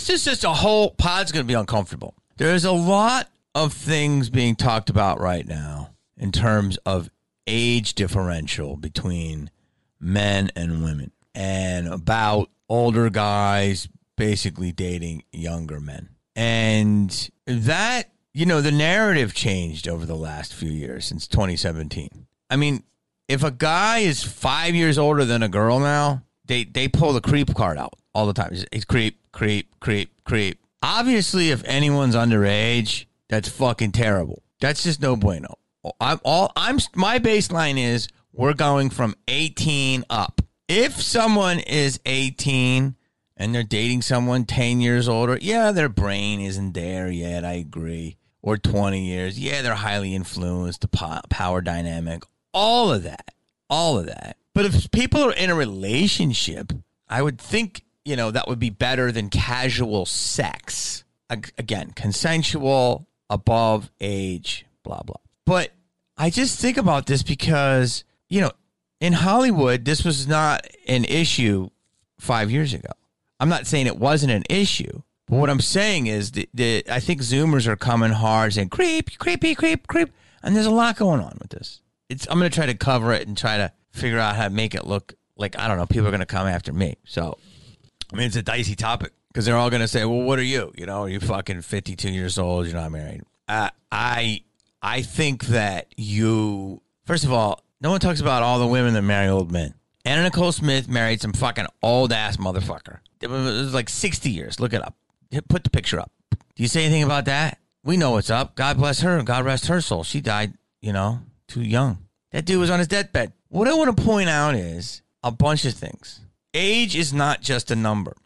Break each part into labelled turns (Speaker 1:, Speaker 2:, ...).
Speaker 1: This is just a whole pod's going to be uncomfortable. There's a lot of things being talked about right now in terms of age differential between men and women and about older guys basically dating younger men. And that, you know, the narrative changed over the last few years since 2017. I mean, if a guy is five years older than a girl now, they, they pull the creep card out all the time. It's, creep, creep, creep, creep. Obviously, if anyone's underage, that's fucking terrible. That's just no bueno. I'm all I'm my baseline is we're going from 18 up. If someone is 18 and they're dating someone 10 years older, yeah, their brain isn't there yet, I agree. Or 20 years, yeah, they're highly influenced, the power dynamic, all of that. All of that. But if people are in a relationship, I would think, you know, that would be better than casual sex. Again, consensual, above age, blah, blah. But I just think about this because, you know, in Hollywood, this was not an issue five years ago. I'm not saying it wasn't an issue, but what I'm saying is that, that I think Zoomers are coming hard saying creep, creepy, creep, creep. And there's a lot going on with this. It's I'm going to try to cover it and try to figure out how to make it look like, I don't know, people are going to come after me. So, I mean, it's a dicey topic because they're all going to say, "Well, what are you? You know, are you fucking 52 years old? You're not married." Uh, I I think that you first of all, no one talks about all the women that marry old men. Anna Nicole Smith married some fucking old ass motherfucker. It was like 60 years. Look it up. Put the picture up. Do you say anything about that? We know what's up. God bless her. God rest her soul. She died, you know, too young. That dude was on his deathbed. What I want to point out is a bunch of things. Age is not just a number.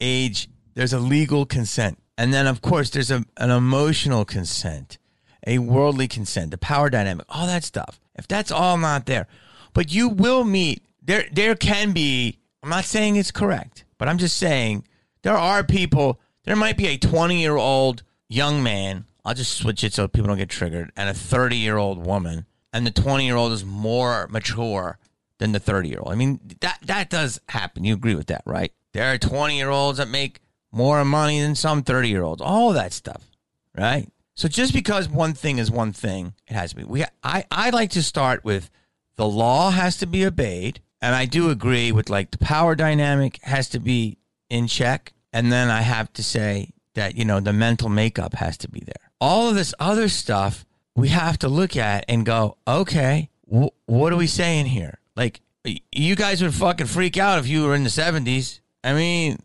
Speaker 1: Age, there's a legal consent. And then, of course, there's a, an emotional consent, a worldly consent, the power dynamic, all that stuff. If that's all not there, but you will meet, there, there can be, I'm not saying it's correct, but I'm just saying there are people, there might be a 20 year old young man, I'll just switch it so people don't get triggered, and a 30 year old woman, and the 20 year old is more mature than the 30 year old. I mean, that, that does happen. You agree with that, right? There are 20 year olds that make more money than some 30 year olds, all that stuff, right? So just because one thing is one thing, it has to be. We, I, I like to start with the law has to be obeyed. And I do agree with like the power dynamic has to be in check. And then I have to say that, you know, the mental makeup has to be there. All of this other stuff we have to look at and go, okay, wh- what are we saying here? Like, you guys would fucking freak out if you were in the 70s. I mean,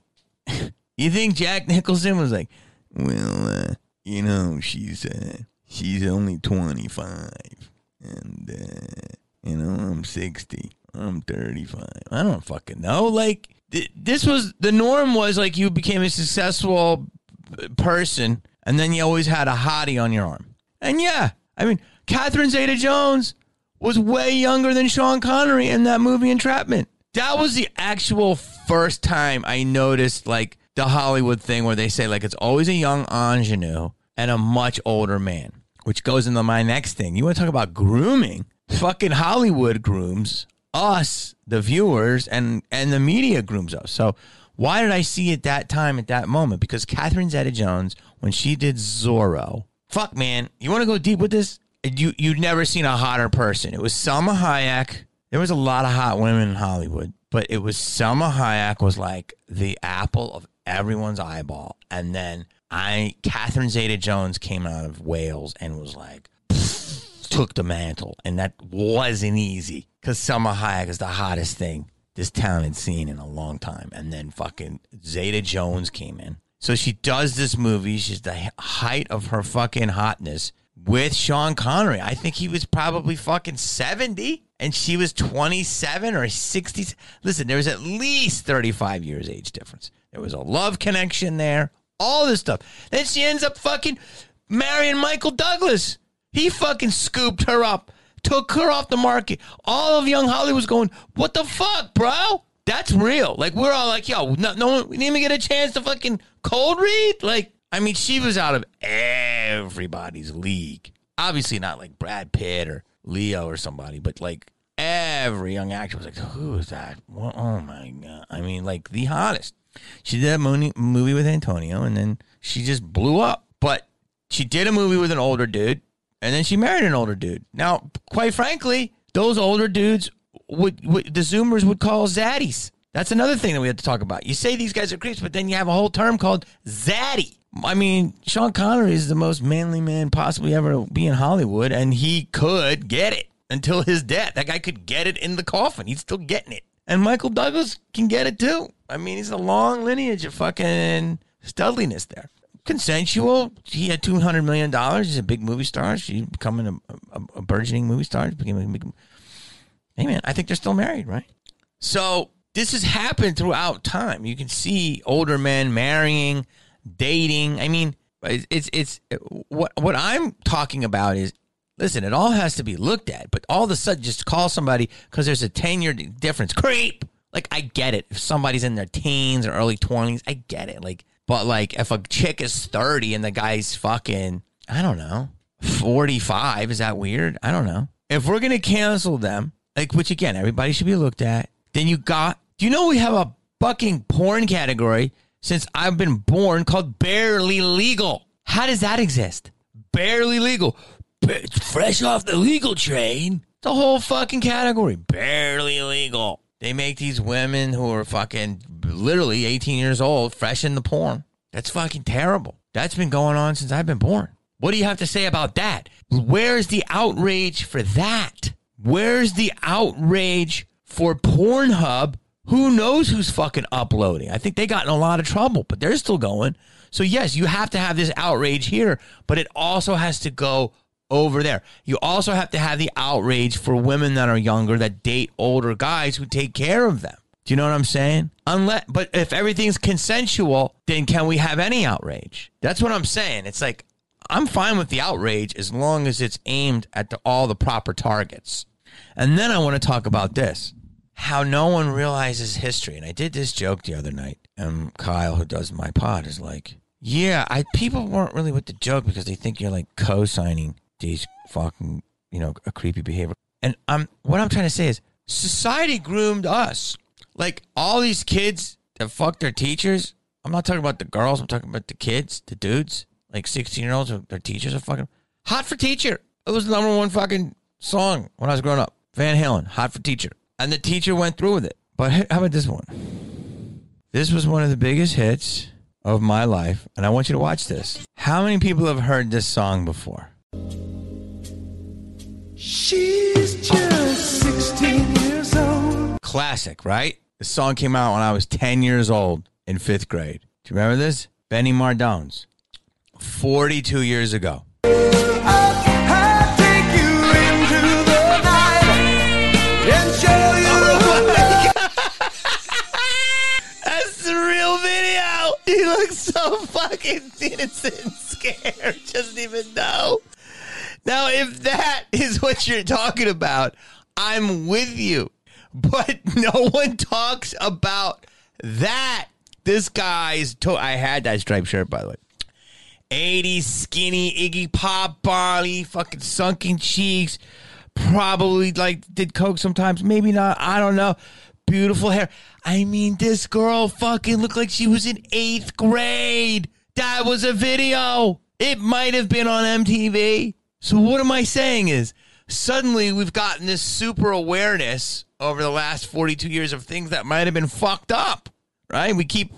Speaker 1: You think Jack Nicholson was like, well, uh, you know, she's uh, she's only twenty five, and uh, you know, I'm sixty, I'm thirty five. I don't fucking know. Like th- this was the norm. Was like you became a successful person, and then you always had a hottie on your arm. And yeah, I mean, Catherine Zeta-Jones was way younger than Sean Connery in that movie Entrapment. That was the actual first time I noticed like the Hollywood thing where they say like it's always a young ingenue and a much older man, which goes into my next thing. You want to talk about grooming? Fucking Hollywood grooms us, the viewers, and and the media grooms us. So why did I see it that time at that moment? Because Catherine Zeta-Jones, when she did Zorro, fuck man, you want to go deep with this? You you'd never seen a hotter person. It was Salma Hayek. There was a lot of hot women in Hollywood, but it was Salma Hayek was like the apple of everyone's eyeball. And then I, Catherine Zeta Jones came out of Wales and was like, took the mantle. And that wasn't easy because Salma Hayek is the hottest thing this town had seen in a long time. And then fucking Zeta Jones came in. So she does this movie. She's the height of her fucking hotness with Sean Connery. I think he was probably fucking 70 and she was 27 or 60. Listen, there was at least 35 years age difference. There was a love connection there, all this stuff. Then she ends up fucking marrying Michael Douglas. He fucking scooped her up, took her off the market. All of young Hollywood was going, what the fuck, bro? That's real. Like we're all like, yo, no, no one, we didn't even get a chance to fucking cold read. Like, I mean, she was out of everybody's league. Obviously, not like Brad Pitt or Leo or somebody, but like every young actor was like, who is that? oh my god! I mean, like the hottest. She did a movie movie with Antonio, and then she just blew up. But she did a movie with an older dude, and then she married an older dude. Now, quite frankly, those older dudes would, would the Zoomers would call zaddies. That's another thing that we have to talk about. You say these guys are creeps, but then you have a whole term called zaddy. I mean, Sean Connery is the most manly man possibly ever to be in Hollywood, and he could get it until his death. That guy could get it in the coffin. He's still getting it. And Michael Douglas can get it too. I mean, he's a long lineage of fucking studliness there. Consensual. He had two hundred million dollars. He's a big movie star. She's becoming a, a, a burgeoning movie star. Became a big, hey man, I think they're still married, right? So this has happened throughout time. You can see older men marrying, dating. I mean, it's it's what what I'm talking about is listen. It all has to be looked at, but all of a sudden, just call somebody because there's a ten year difference. Creep. Like I get it. If somebody's in their teens or early twenties, I get it. Like but like if a chick is 30 and the guy's fucking, I don't know, 45, is that weird? I don't know. If we're going to cancel them, like which again, everybody should be looked at, then you got Do you know we have a fucking porn category since I've been born called barely legal? How does that exist? Barely legal. It's fresh off the legal train. The whole fucking category. Barely legal. They make these women who are fucking literally 18 years old fresh in the porn. That's fucking terrible. That's been going on since I've been born. What do you have to say about that? Where's the outrage for that? Where's the outrage for Pornhub? Who knows who's fucking uploading? I think they got in a lot of trouble, but they're still going. So, yes, you have to have this outrage here, but it also has to go over there. You also have to have the outrage for women that are younger that date older guys who take care of them. Do you know what I'm saying? Unless, but if everything's consensual, then can we have any outrage? That's what I'm saying. It's like I'm fine with the outrage as long as it's aimed at the, all the proper targets. And then I want to talk about this how no one realizes history. And I did this joke the other night, and Kyle, who does my pod, is like, "Yeah, I people weren't really with the joke because they think you're like co-signing these fucking, you know, a creepy behavior." And I'm what I'm trying to say is society groomed us. Like all these kids that fuck their teachers. I'm not talking about the girls. I'm talking about the kids, the dudes, like 16 year olds. Their teachers are fucking hot for teacher. It was the number one fucking song when I was growing up. Van Halen, hot for teacher and the teacher went through with it. But how about this one? This was one of the biggest hits of my life, and I want you to watch this. How many people have heard this song before? She's just 16 years old. Classic, right? The song came out when I was 10 years old in fifth grade. Do you remember this? Benny Mardones. 42 years ago. so fucking innocent scared. Doesn't even know. Now, if that is what you're talking about, I'm with you. But no one talks about that. This guy's. To- I had that striped shirt, by the way. 80 skinny Iggy Pop body, fucking sunken cheeks. Probably like did coke sometimes, maybe not. I don't know beautiful hair. I mean, this girl fucking looked like she was in eighth grade. That was a video. It might have been on MTV. So, what am I saying is suddenly we've gotten this super awareness over the last 42 years of things that might have been fucked up, right? We keep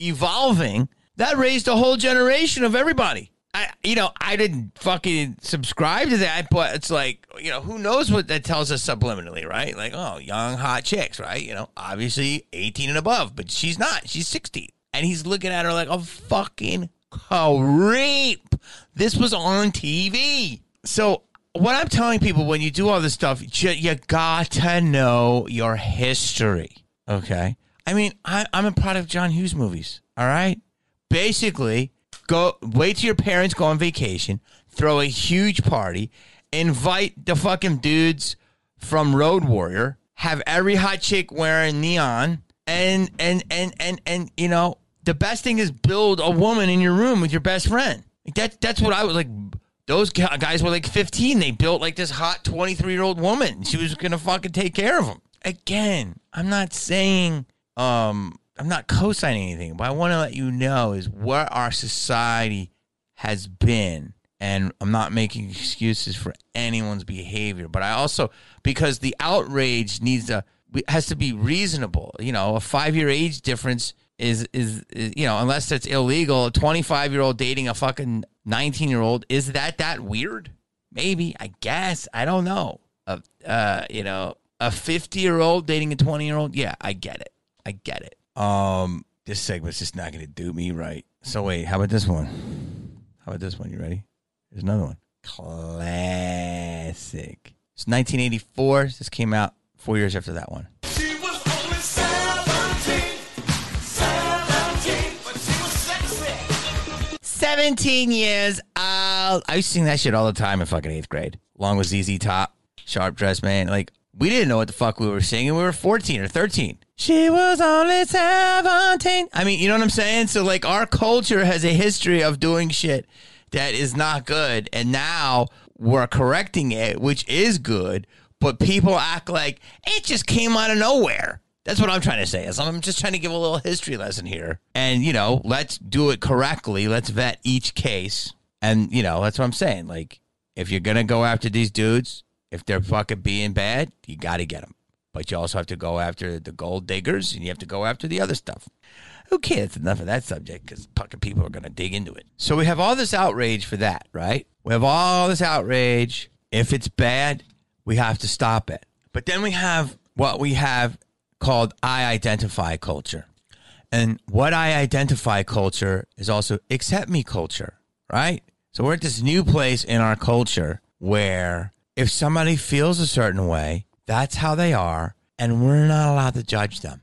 Speaker 1: evolving. That raised a whole generation of everybody. I, you know, I didn't fucking subscribe to that, but it's like, you know, who knows what that tells us subliminally, right? Like, oh, young hot chicks, right? You know, obviously 18 and above, but she's not. She's 16. And he's looking at her like a fucking creep. This was on TV. So, what I'm telling people when you do all this stuff, you, got to know your history, okay? I mean, I, I'm a product of John Hughes movies, all right? Basically, go wait till your parents go on vacation, throw a huge party, invite the fucking dudes from Road Warrior, have every hot chick wearing neon, and and and and and you know the best thing is build a woman in your room with your best friend. Like that that's what I was like. Those guys were like 15. They built like this hot 23 year old woman. She was gonna fucking take care of them. Again, I'm not saying um I'm not co-signing anything, but I want to let you know is what our society has been and I'm not making excuses for anyone's behavior, but I also because the outrage needs to has to be reasonable. You know, a 5-year age difference is, is is you know, unless it's illegal, a 25-year-old dating a fucking 19-year-old, is that that weird? Maybe, I guess. I don't know. Uh, uh you know, a 50-year-old dating a 20-year-old, yeah, I get it. I get it. Um this segment's just not going to do me right. So wait, how about this one? How about this one? You ready? There's another one. Classic. It's 1984. This came out four years after that one. 17 years old. I used to sing that shit all the time in fucking eighth grade, along with ZZ Top, Sharp Dressed Man. Like, we didn't know what the fuck we were singing. We were 14 or 13. She was only 17. I mean, you know what I'm saying? So, like, our culture has a history of doing shit that is not good. And now we're correcting it, which is good. But people act like it just came out of nowhere. That's what I'm trying to say. I'm just trying to give a little history lesson here. And, you know, let's do it correctly. Let's vet each case. And, you know, that's what I'm saying. Like, if you're going to go after these dudes, if they're fucking being bad, you got to get them. But you also have to go after the gold diggers and you have to go after the other stuff. Okay, that's enough of that subject because fucking people are going to dig into it. So we have all this outrage for that, right? We have all this outrage. If it's bad, we have to stop it. But then we have what we have called I identify culture. And what I identify culture is also accept me culture, right? So we're at this new place in our culture where if somebody feels a certain way, that's how they are, and we're not allowed to judge them.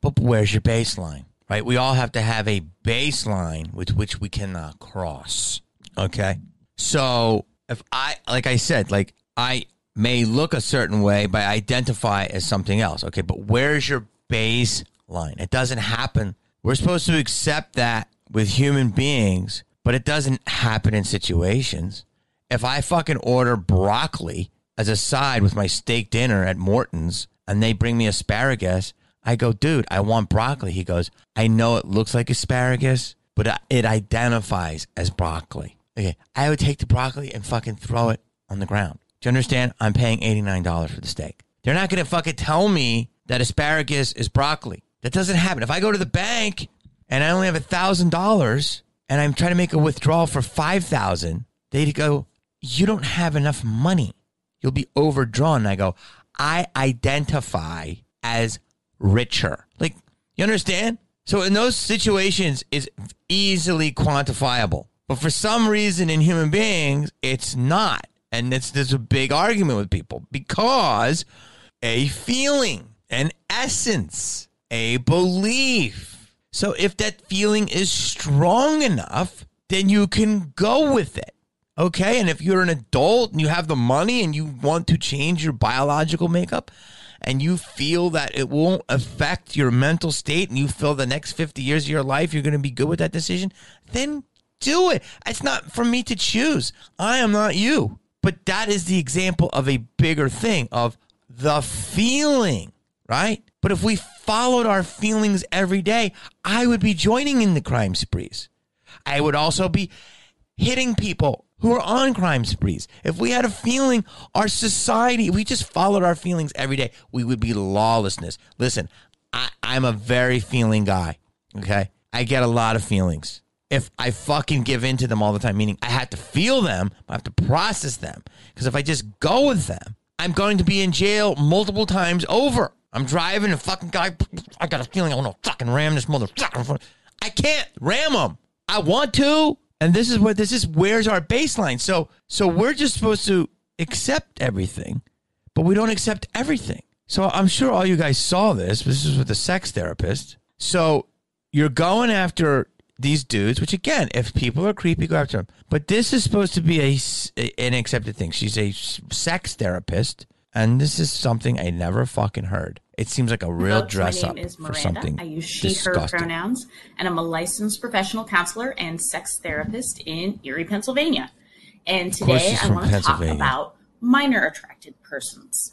Speaker 1: But where's your baseline, right? We all have to have a baseline with which we cannot uh, cross. Okay. So if I, like I said, like I may look a certain way, but identify as something else. Okay. But where's your baseline? It doesn't happen. We're supposed to accept that with human beings, but it doesn't happen in situations. If I fucking order broccoli as a side with my steak dinner at Morton's and they bring me asparagus, I go, dude, I want broccoli. He goes, I know it looks like asparagus, but it identifies as broccoli. Okay. I would take the broccoli and fucking throw it on the ground. Do you understand? I'm paying $89 for the steak. They're not going to fucking tell me that asparagus is broccoli. That doesn't happen. If I go to the bank and I only have $1,000 and I'm trying to make a withdrawal for 5000 they'd go, you don't have enough money. You'll be overdrawn. And I go, I identify as richer. Like, you understand? So in those situations, it's easily quantifiable. But for some reason in human beings, it's not. And it's there's a big argument with people because a feeling, an essence, a belief. So if that feeling is strong enough, then you can go with it. Okay. And if you're an adult and you have the money and you want to change your biological makeup and you feel that it won't affect your mental state and you feel the next 50 years of your life you're going to be good with that decision, then do it. It's not for me to choose. I am not you. But that is the example of a bigger thing of the feeling, right? But if we followed our feelings every day, I would be joining in the crime sprees. I would also be hitting people who are on crime sprees. If we had a feeling, our society, we just followed our feelings every day, we would be lawlessness. Listen, I, I'm a very feeling guy. Okay. I get a lot of feelings. If I fucking give in to them all the time, meaning I have to feel them, I have to process them. Because if I just go with them, I'm going to be in jail multiple times over. I'm driving a fucking guy. I got a feeling I want to fucking ram this motherfucker. I can't ram him. I want to, and this is what this is. Where's our baseline? So, so we're just supposed to accept everything, but we don't accept everything. So I'm sure all you guys saw this. This is with the sex therapist. So you're going after these dudes, which again, if people are creepy, go after them. But this is supposed to be a an accepted thing. She's a sex therapist, and this is something I never fucking heard. It seems like a real dress
Speaker 2: my
Speaker 1: up
Speaker 2: name is
Speaker 1: for
Speaker 2: Miranda.
Speaker 1: something
Speaker 2: I use she,
Speaker 1: disgusting.
Speaker 2: her pronouns, and I'm a licensed professional counselor and sex therapist in Erie, Pennsylvania. And today I want to talk about minor attracted persons.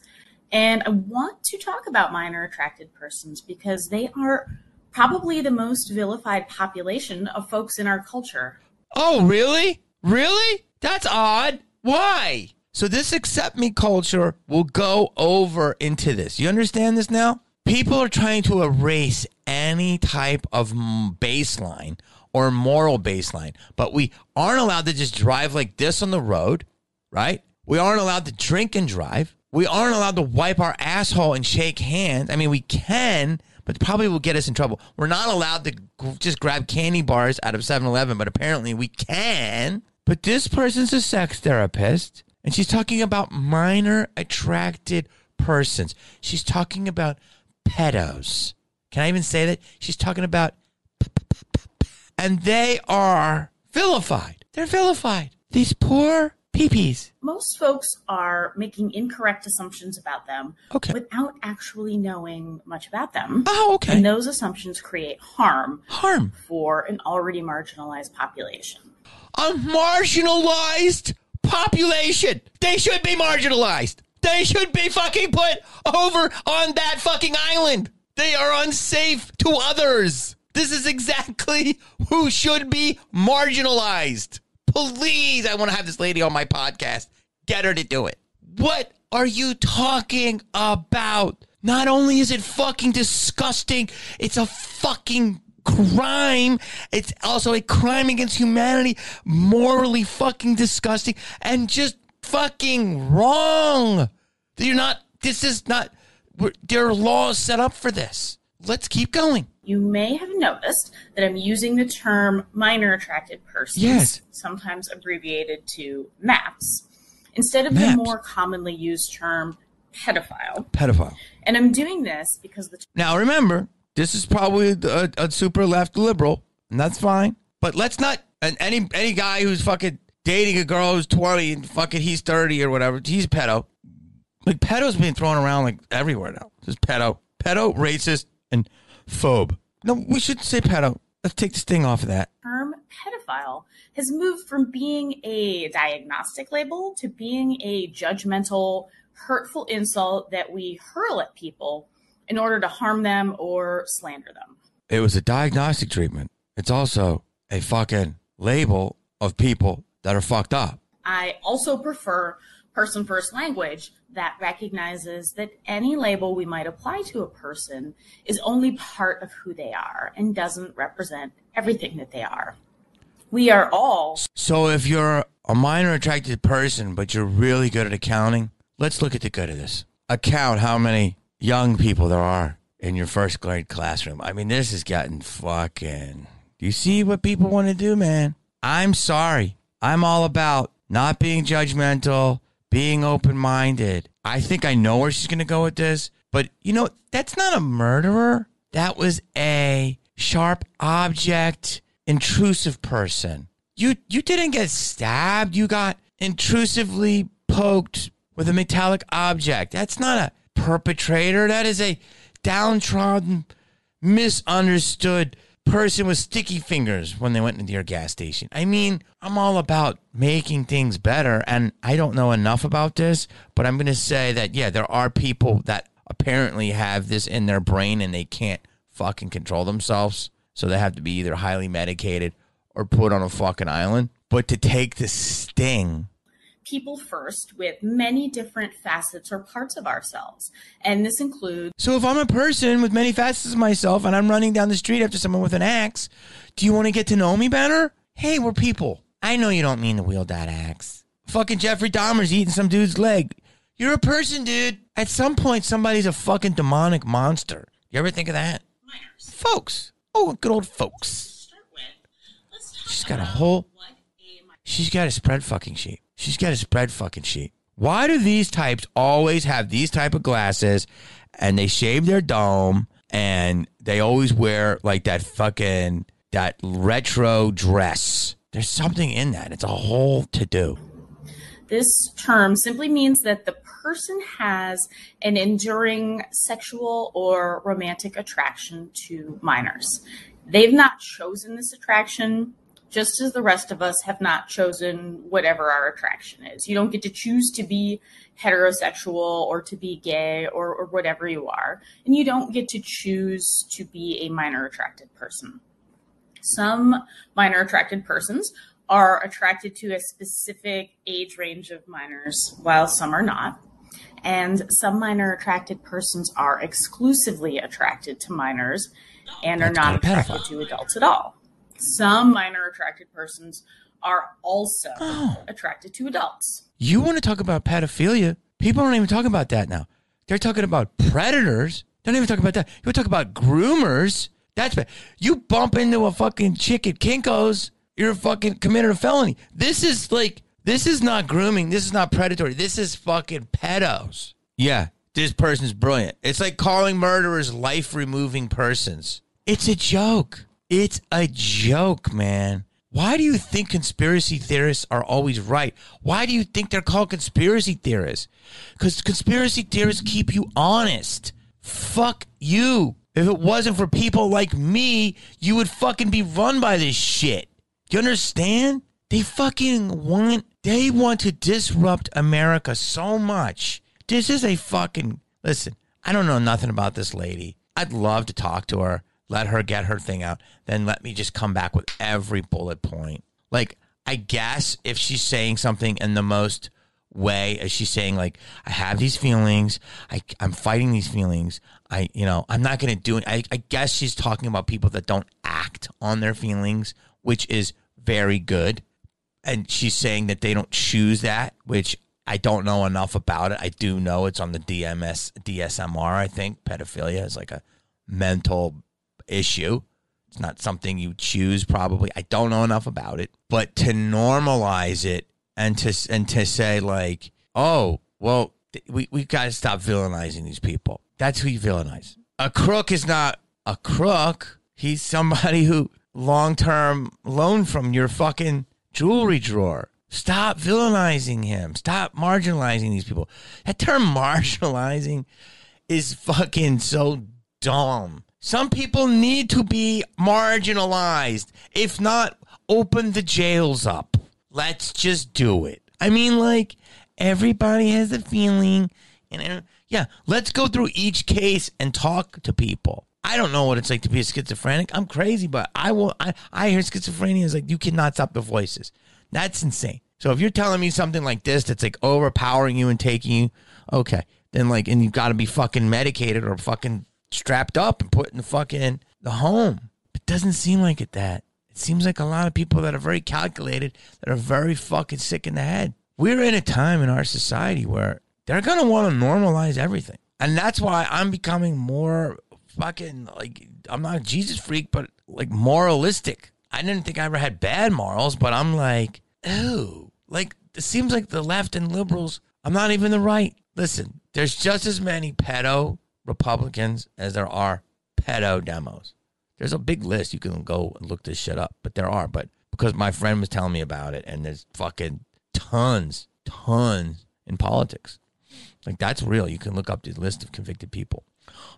Speaker 2: And I want to talk about minor attracted persons because they are probably the most vilified population of folks in our culture.
Speaker 1: Oh, really? Really? That's odd. Why? So this accept me culture will go over into this. You understand this now? People are trying to erase any type of baseline or moral baseline, but we aren't allowed to just drive like this on the road, right? We aren't allowed to drink and drive. We aren't allowed to wipe our asshole and shake hands. I mean, we can, but probably will get us in trouble. We're not allowed to just grab candy bars out of 7 Eleven, but apparently we can. But this person's a sex therapist, and she's talking about minor attracted persons. She's talking about pedos. Can I even say that? She's talking about, and they are vilified. They're vilified. These poor peepees.
Speaker 2: Most folks are making incorrect assumptions about them
Speaker 1: okay.
Speaker 2: without actually knowing much about them.
Speaker 1: Oh, okay.
Speaker 2: And those assumptions create harm.
Speaker 1: Harm.
Speaker 2: For an already marginalized population.
Speaker 1: A marginalized population. They should be marginalized. They should be fucking put over on that fucking island. They are unsafe to others. This is exactly who should be marginalized. Please, I want to have this lady on my podcast. Get her to do it. What are you talking about? Not only is it fucking disgusting, it's a fucking crime. It's also a crime against humanity, morally fucking disgusting, and just fucking wrong. You're not, this is not, there are laws set up for this. Let's keep going.
Speaker 2: You may have noticed that I'm using the term minor attracted persons,
Speaker 1: yes.
Speaker 2: sometimes abbreviated to MAPS, instead of MAPS. the more commonly used term pedophile.
Speaker 1: Pedophile.
Speaker 2: And I'm doing this because the. T-
Speaker 1: now remember, this is probably a, a, super left liberal, and that's fine. But let's not, and any any guy who's fucking dating a girl who's 20 and fucking he's 30 or whatever, he's pedo. Like pedo's being thrown around like everywhere now. Just pedo. Pedo, racist, and phobe. No, we should say pedo. Let's take the sting off of that.
Speaker 2: Term pedophile has moved from being a diagnostic label to being a judgmental, hurtful insult that we hurl at people in order to harm them or slander them.
Speaker 1: It was a diagnostic treatment. It's also a fucking label of people that are fucked up.
Speaker 2: I also prefer person first language that recognizes that any label we might apply to a person is only part of who they are and doesn't represent everything that they are. We are all.
Speaker 1: So if you're a minor attracted person, but you're really good at accounting, let's look at the good of this. Account how many young people there are in your first grade classroom. I mean, this is getting fucking. Do you see what people want to do, man? I'm sorry. I'm all about not being judgmental, being open minded. I think I know where she's going to go with this, but you know, that's not a murderer. That was a sharp object, intrusive person. You you didn't get stabbed. You got intrusively poked with a metallic object. That's not a perpetrator. That is a downtrodden, misunderstood person with sticky fingers when they went into your gas station. I mean, I'm all about making things better, and I don't know enough about this, but I'm going to say that, yeah, there are people that apparently have this in their brain and they can't fucking control themselves. So they have to be either highly medicated or put on a fucking island. But to take the sting
Speaker 2: people first with many different facets or parts of ourselves. And this includes.
Speaker 1: So if I'm a person with many facets of myself and I'm running down the street after someone with an axe, do you want to get to know me better? Hey, we're people. I know you don't mean to wield that axe. Fucking Jeffrey Dahmer's eating some dude's leg. You're a person, dude. At some point, somebody's a fucking demonic monster. You ever think of that?
Speaker 2: Myers.
Speaker 1: Folks. Oh, good old folks. She's got a whole. She's got a spread fucking sheet. She's got a spread fucking sheet. Why do these types always have these type of glasses and they shave their dome and they always wear like that fucking that retro dress? There's something in that. It's a whole to do.
Speaker 2: This term simply means that the person has an enduring sexual or romantic attraction to minors. They've not chosen this attraction just as the rest of us have not chosen whatever our attraction is. You don't get to choose to be heterosexual or to be gay or, or whatever you are. And you don't get to choose to be a minor attracted person. Some minor attracted persons are attracted to a specific age range of minors, while some are not. And some minor attracted persons are exclusively attracted to minors and are not attracted to adults at all. Some minor attracted persons are also
Speaker 1: Oh.
Speaker 2: attracted to adults.
Speaker 1: You want to talk about pedophilia? People don't even talk about that now. They're talking about predators. Don't even talk about that. You want to talk about groomers? That's bad. You bump into a fucking chick at Kinko's, you're a fucking committed a felony. This is like, this is not grooming. This is not predatory. This is fucking pedos. Yeah, this person's brilliant. It's like calling murderers life removing persons. It's a joke. It's a joke, man. Why do you think conspiracy theorists are always right? Why do you think they're called conspiracy theorists? Because conspiracy theorists keep you honest. Fuck you. If it wasn't for people like me, you would fucking be run by this shit. You understand? They fucking want they want to disrupt America so much. This is a fucking listen, I don't know nothing about this lady. I'd love to talk to her, let her get her thing out, then let me just come back with every bullet point. Like, I guess if she's saying something in the most way as she's saying like i have these feelings i i'm fighting these feelings i you know i'm not to do it. I, I guess she's talking about people that don't act on their feelings which is very good. And she's saying that they don't choose that which i don't know enough about it. I do know it's on the dms dsmr i think. Pedophilia is like a mental issue it's not something you choose probably i don't know enough about it but to normalize it and to and to say like, oh, well, we we got to stop villainizing these people. That's who you villainize. A crook is not a crook. He's somebody who long term loaned from your fucking jewelry drawer. Stop villainizing him. Stop marginalizing these people. That term marginalizing is fucking so dumb. Some people need to be marginalized. If not, open the jails up. Let's just do it. I mean, like, everybody has a feeling. And yeah, let's go through each case and talk to people. I don't know what it's like to be a schizophrenic. I'm crazy, but I will. I, I hear schizophrenia is like you cannot stop the voices. That's insane. So if you're telling me something like this that's like overpowering you and taking you, okay, then like, and you've got to be fucking medicated or fucking strapped up and put in the fucking the home. It doesn't seem like it that. It seems like a lot of people that are very calculated, that are very fucking sick in the head. We're in a time in our society where they're gonna want to normalize everything, and that's why I'm becoming more fucking like I'm not a Jesus freak, but like moralistic. I didn't think I ever had bad morals, but I'm like, ooh, like it seems like the left and liberals. I'm not even the right. Listen, there's just as many pedo Republicans as there are pedo demos. There's a big list. You can go and look this shit up, but there are. But because my friend was telling me about it, and there's fucking tons, tons in politics. Like that's real. You can look up the list of convicted people.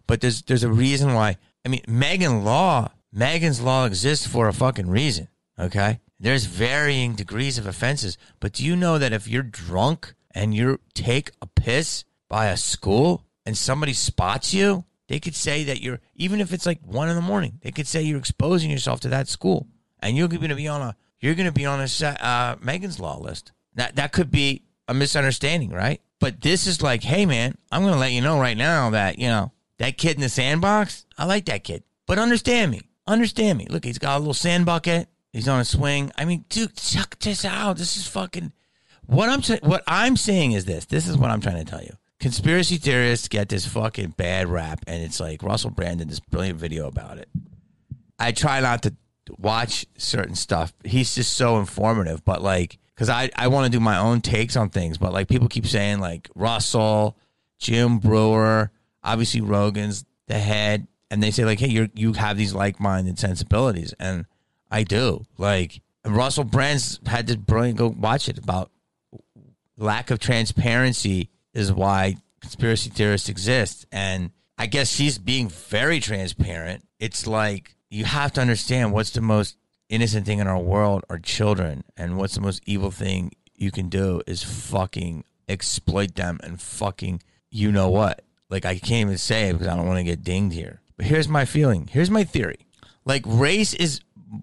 Speaker 1: But there's there's a reason why. I mean, Megan Law, Megan's Law exists for a fucking reason. Okay, there's varying degrees of offenses. But do you know that if you're drunk and you take a piss by a school and somebody spots you, they could say that you're even if it's like one in the morning, they could say you're exposing yourself to that school, and you're going to be on a you're going to be on a uh, Megan's Law list. That that could be a misunderstanding, right? But this is like, hey man, I'm going to let you know right now that you know that kid in the sandbox. I like that kid, but understand me, understand me. Look, he's got a little sand bucket. He's on a swing. I mean, dude, check this out. This is fucking. What I'm what I'm saying is this. This is what I'm trying to tell you. Conspiracy theorists get this fucking bad rap, and it's like Russell Brand did this brilliant video about it. I try not to watch certain stuff. He's just so informative, but like, because I, I want to do my own takes on things, but like people keep saying like Russell, Jim Breuer, obviously Rogan's the head, and they say like, hey, you you have these like minded sensibilities, and I do. Like and Russell Brand's had this brilliant go watch it about lack of transparency is why conspiracy theorists exist. And I guess she's being very transparent. It's like you have to understand what's the most innocent thing in our world are children. And what's the most evil thing you can do is fucking exploit them and fucking you know what. Like I can't even say it because I don't want to get dinged here. But here's my feeling. Here's my theory. Like race is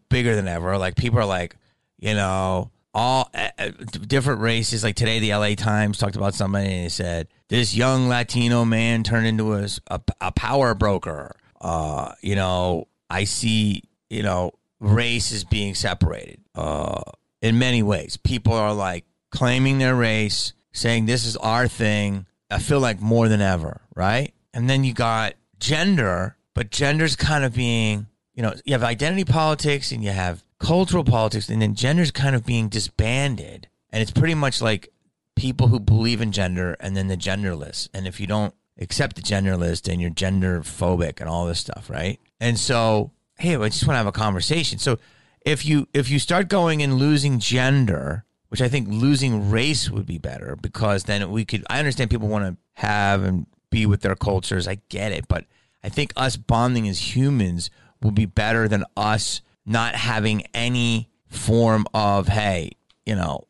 Speaker 1: bigger than ever. Like people are like, you know, all uh, different races. Like today, the LA Times talked about somebody and they said this young Latino man turned into a, a, a power broker. Uh, you know, I see, you know, race is being separated uh, in many ways. People are like claiming their race, saying this is our thing. I feel like more than ever, right? And then you got gender, but gender's kind of being, you know, you have identity politics and you have cultural politics, and then gender's kind of being disbanded. And it's pretty much like people who believe in gender and then the genderless. And if you don't accept the genderless, then you're gender phobic and all this stuff, right? And so, hey, I just want to have a conversation. So if you if you start going and losing gender, which I think losing race would be better because then we could I understand people want to have and be with their cultures. I get it, but I think us bonding as humans will be better than us not having any form of hey, you know,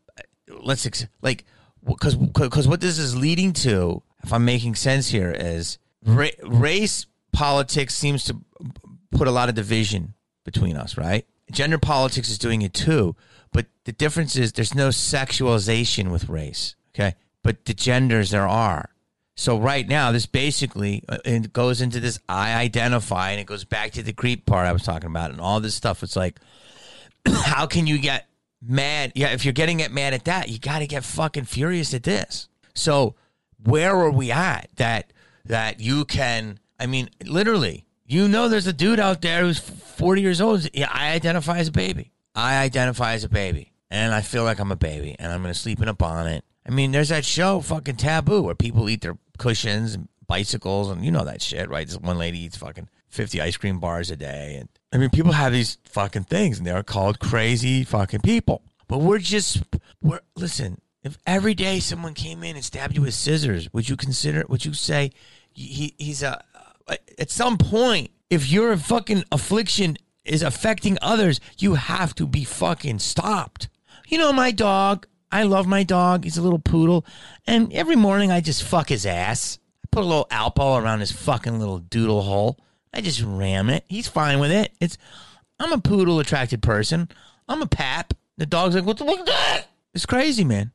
Speaker 1: let's ex- like because because what this is leading to, if I'm making sense here, is ra- race politics seems to put a lot of division between us, right? Gender politics is doing it too, but the difference is there's no sexualization with race, okay? But the genders there are. So right now, this basically uh, it goes into this I identify, and it goes back to the creep part I was talking about, and all this stuff. It's like, how can you get mad? Yeah, if you're getting it mad at that, you got to get fucking furious at this. So where are we at that that you can? I mean, literally, you know, there's a dude out there who's 40 years old. Yeah, I identify as a baby. I identify as a baby, and I feel like I'm a baby, and I'm gonna sleep in a bonnet. I mean, there's that show, fucking Taboo, where people eat their cushions and bicycles, and you know that shit, right? This one lady eats fucking 50 ice cream bars a day. And I mean, people have these fucking things, and they're called crazy fucking people. But we're just, we're, listen, if every day someone came in and stabbed you with scissors, would you consider, would you say he, he's a, at some point, if your fucking affliction is affecting others, you have to be fucking stopped. You know, my dog, I love my dog. He's a little poodle. And every morning I just fuck his ass. I put a little Alpo around his fucking little doodle hole. I just ram it. He's fine with it. It's I'm a poodle attracted person. I'm a pap. The dog's like, what the fuck is that? It's crazy, man.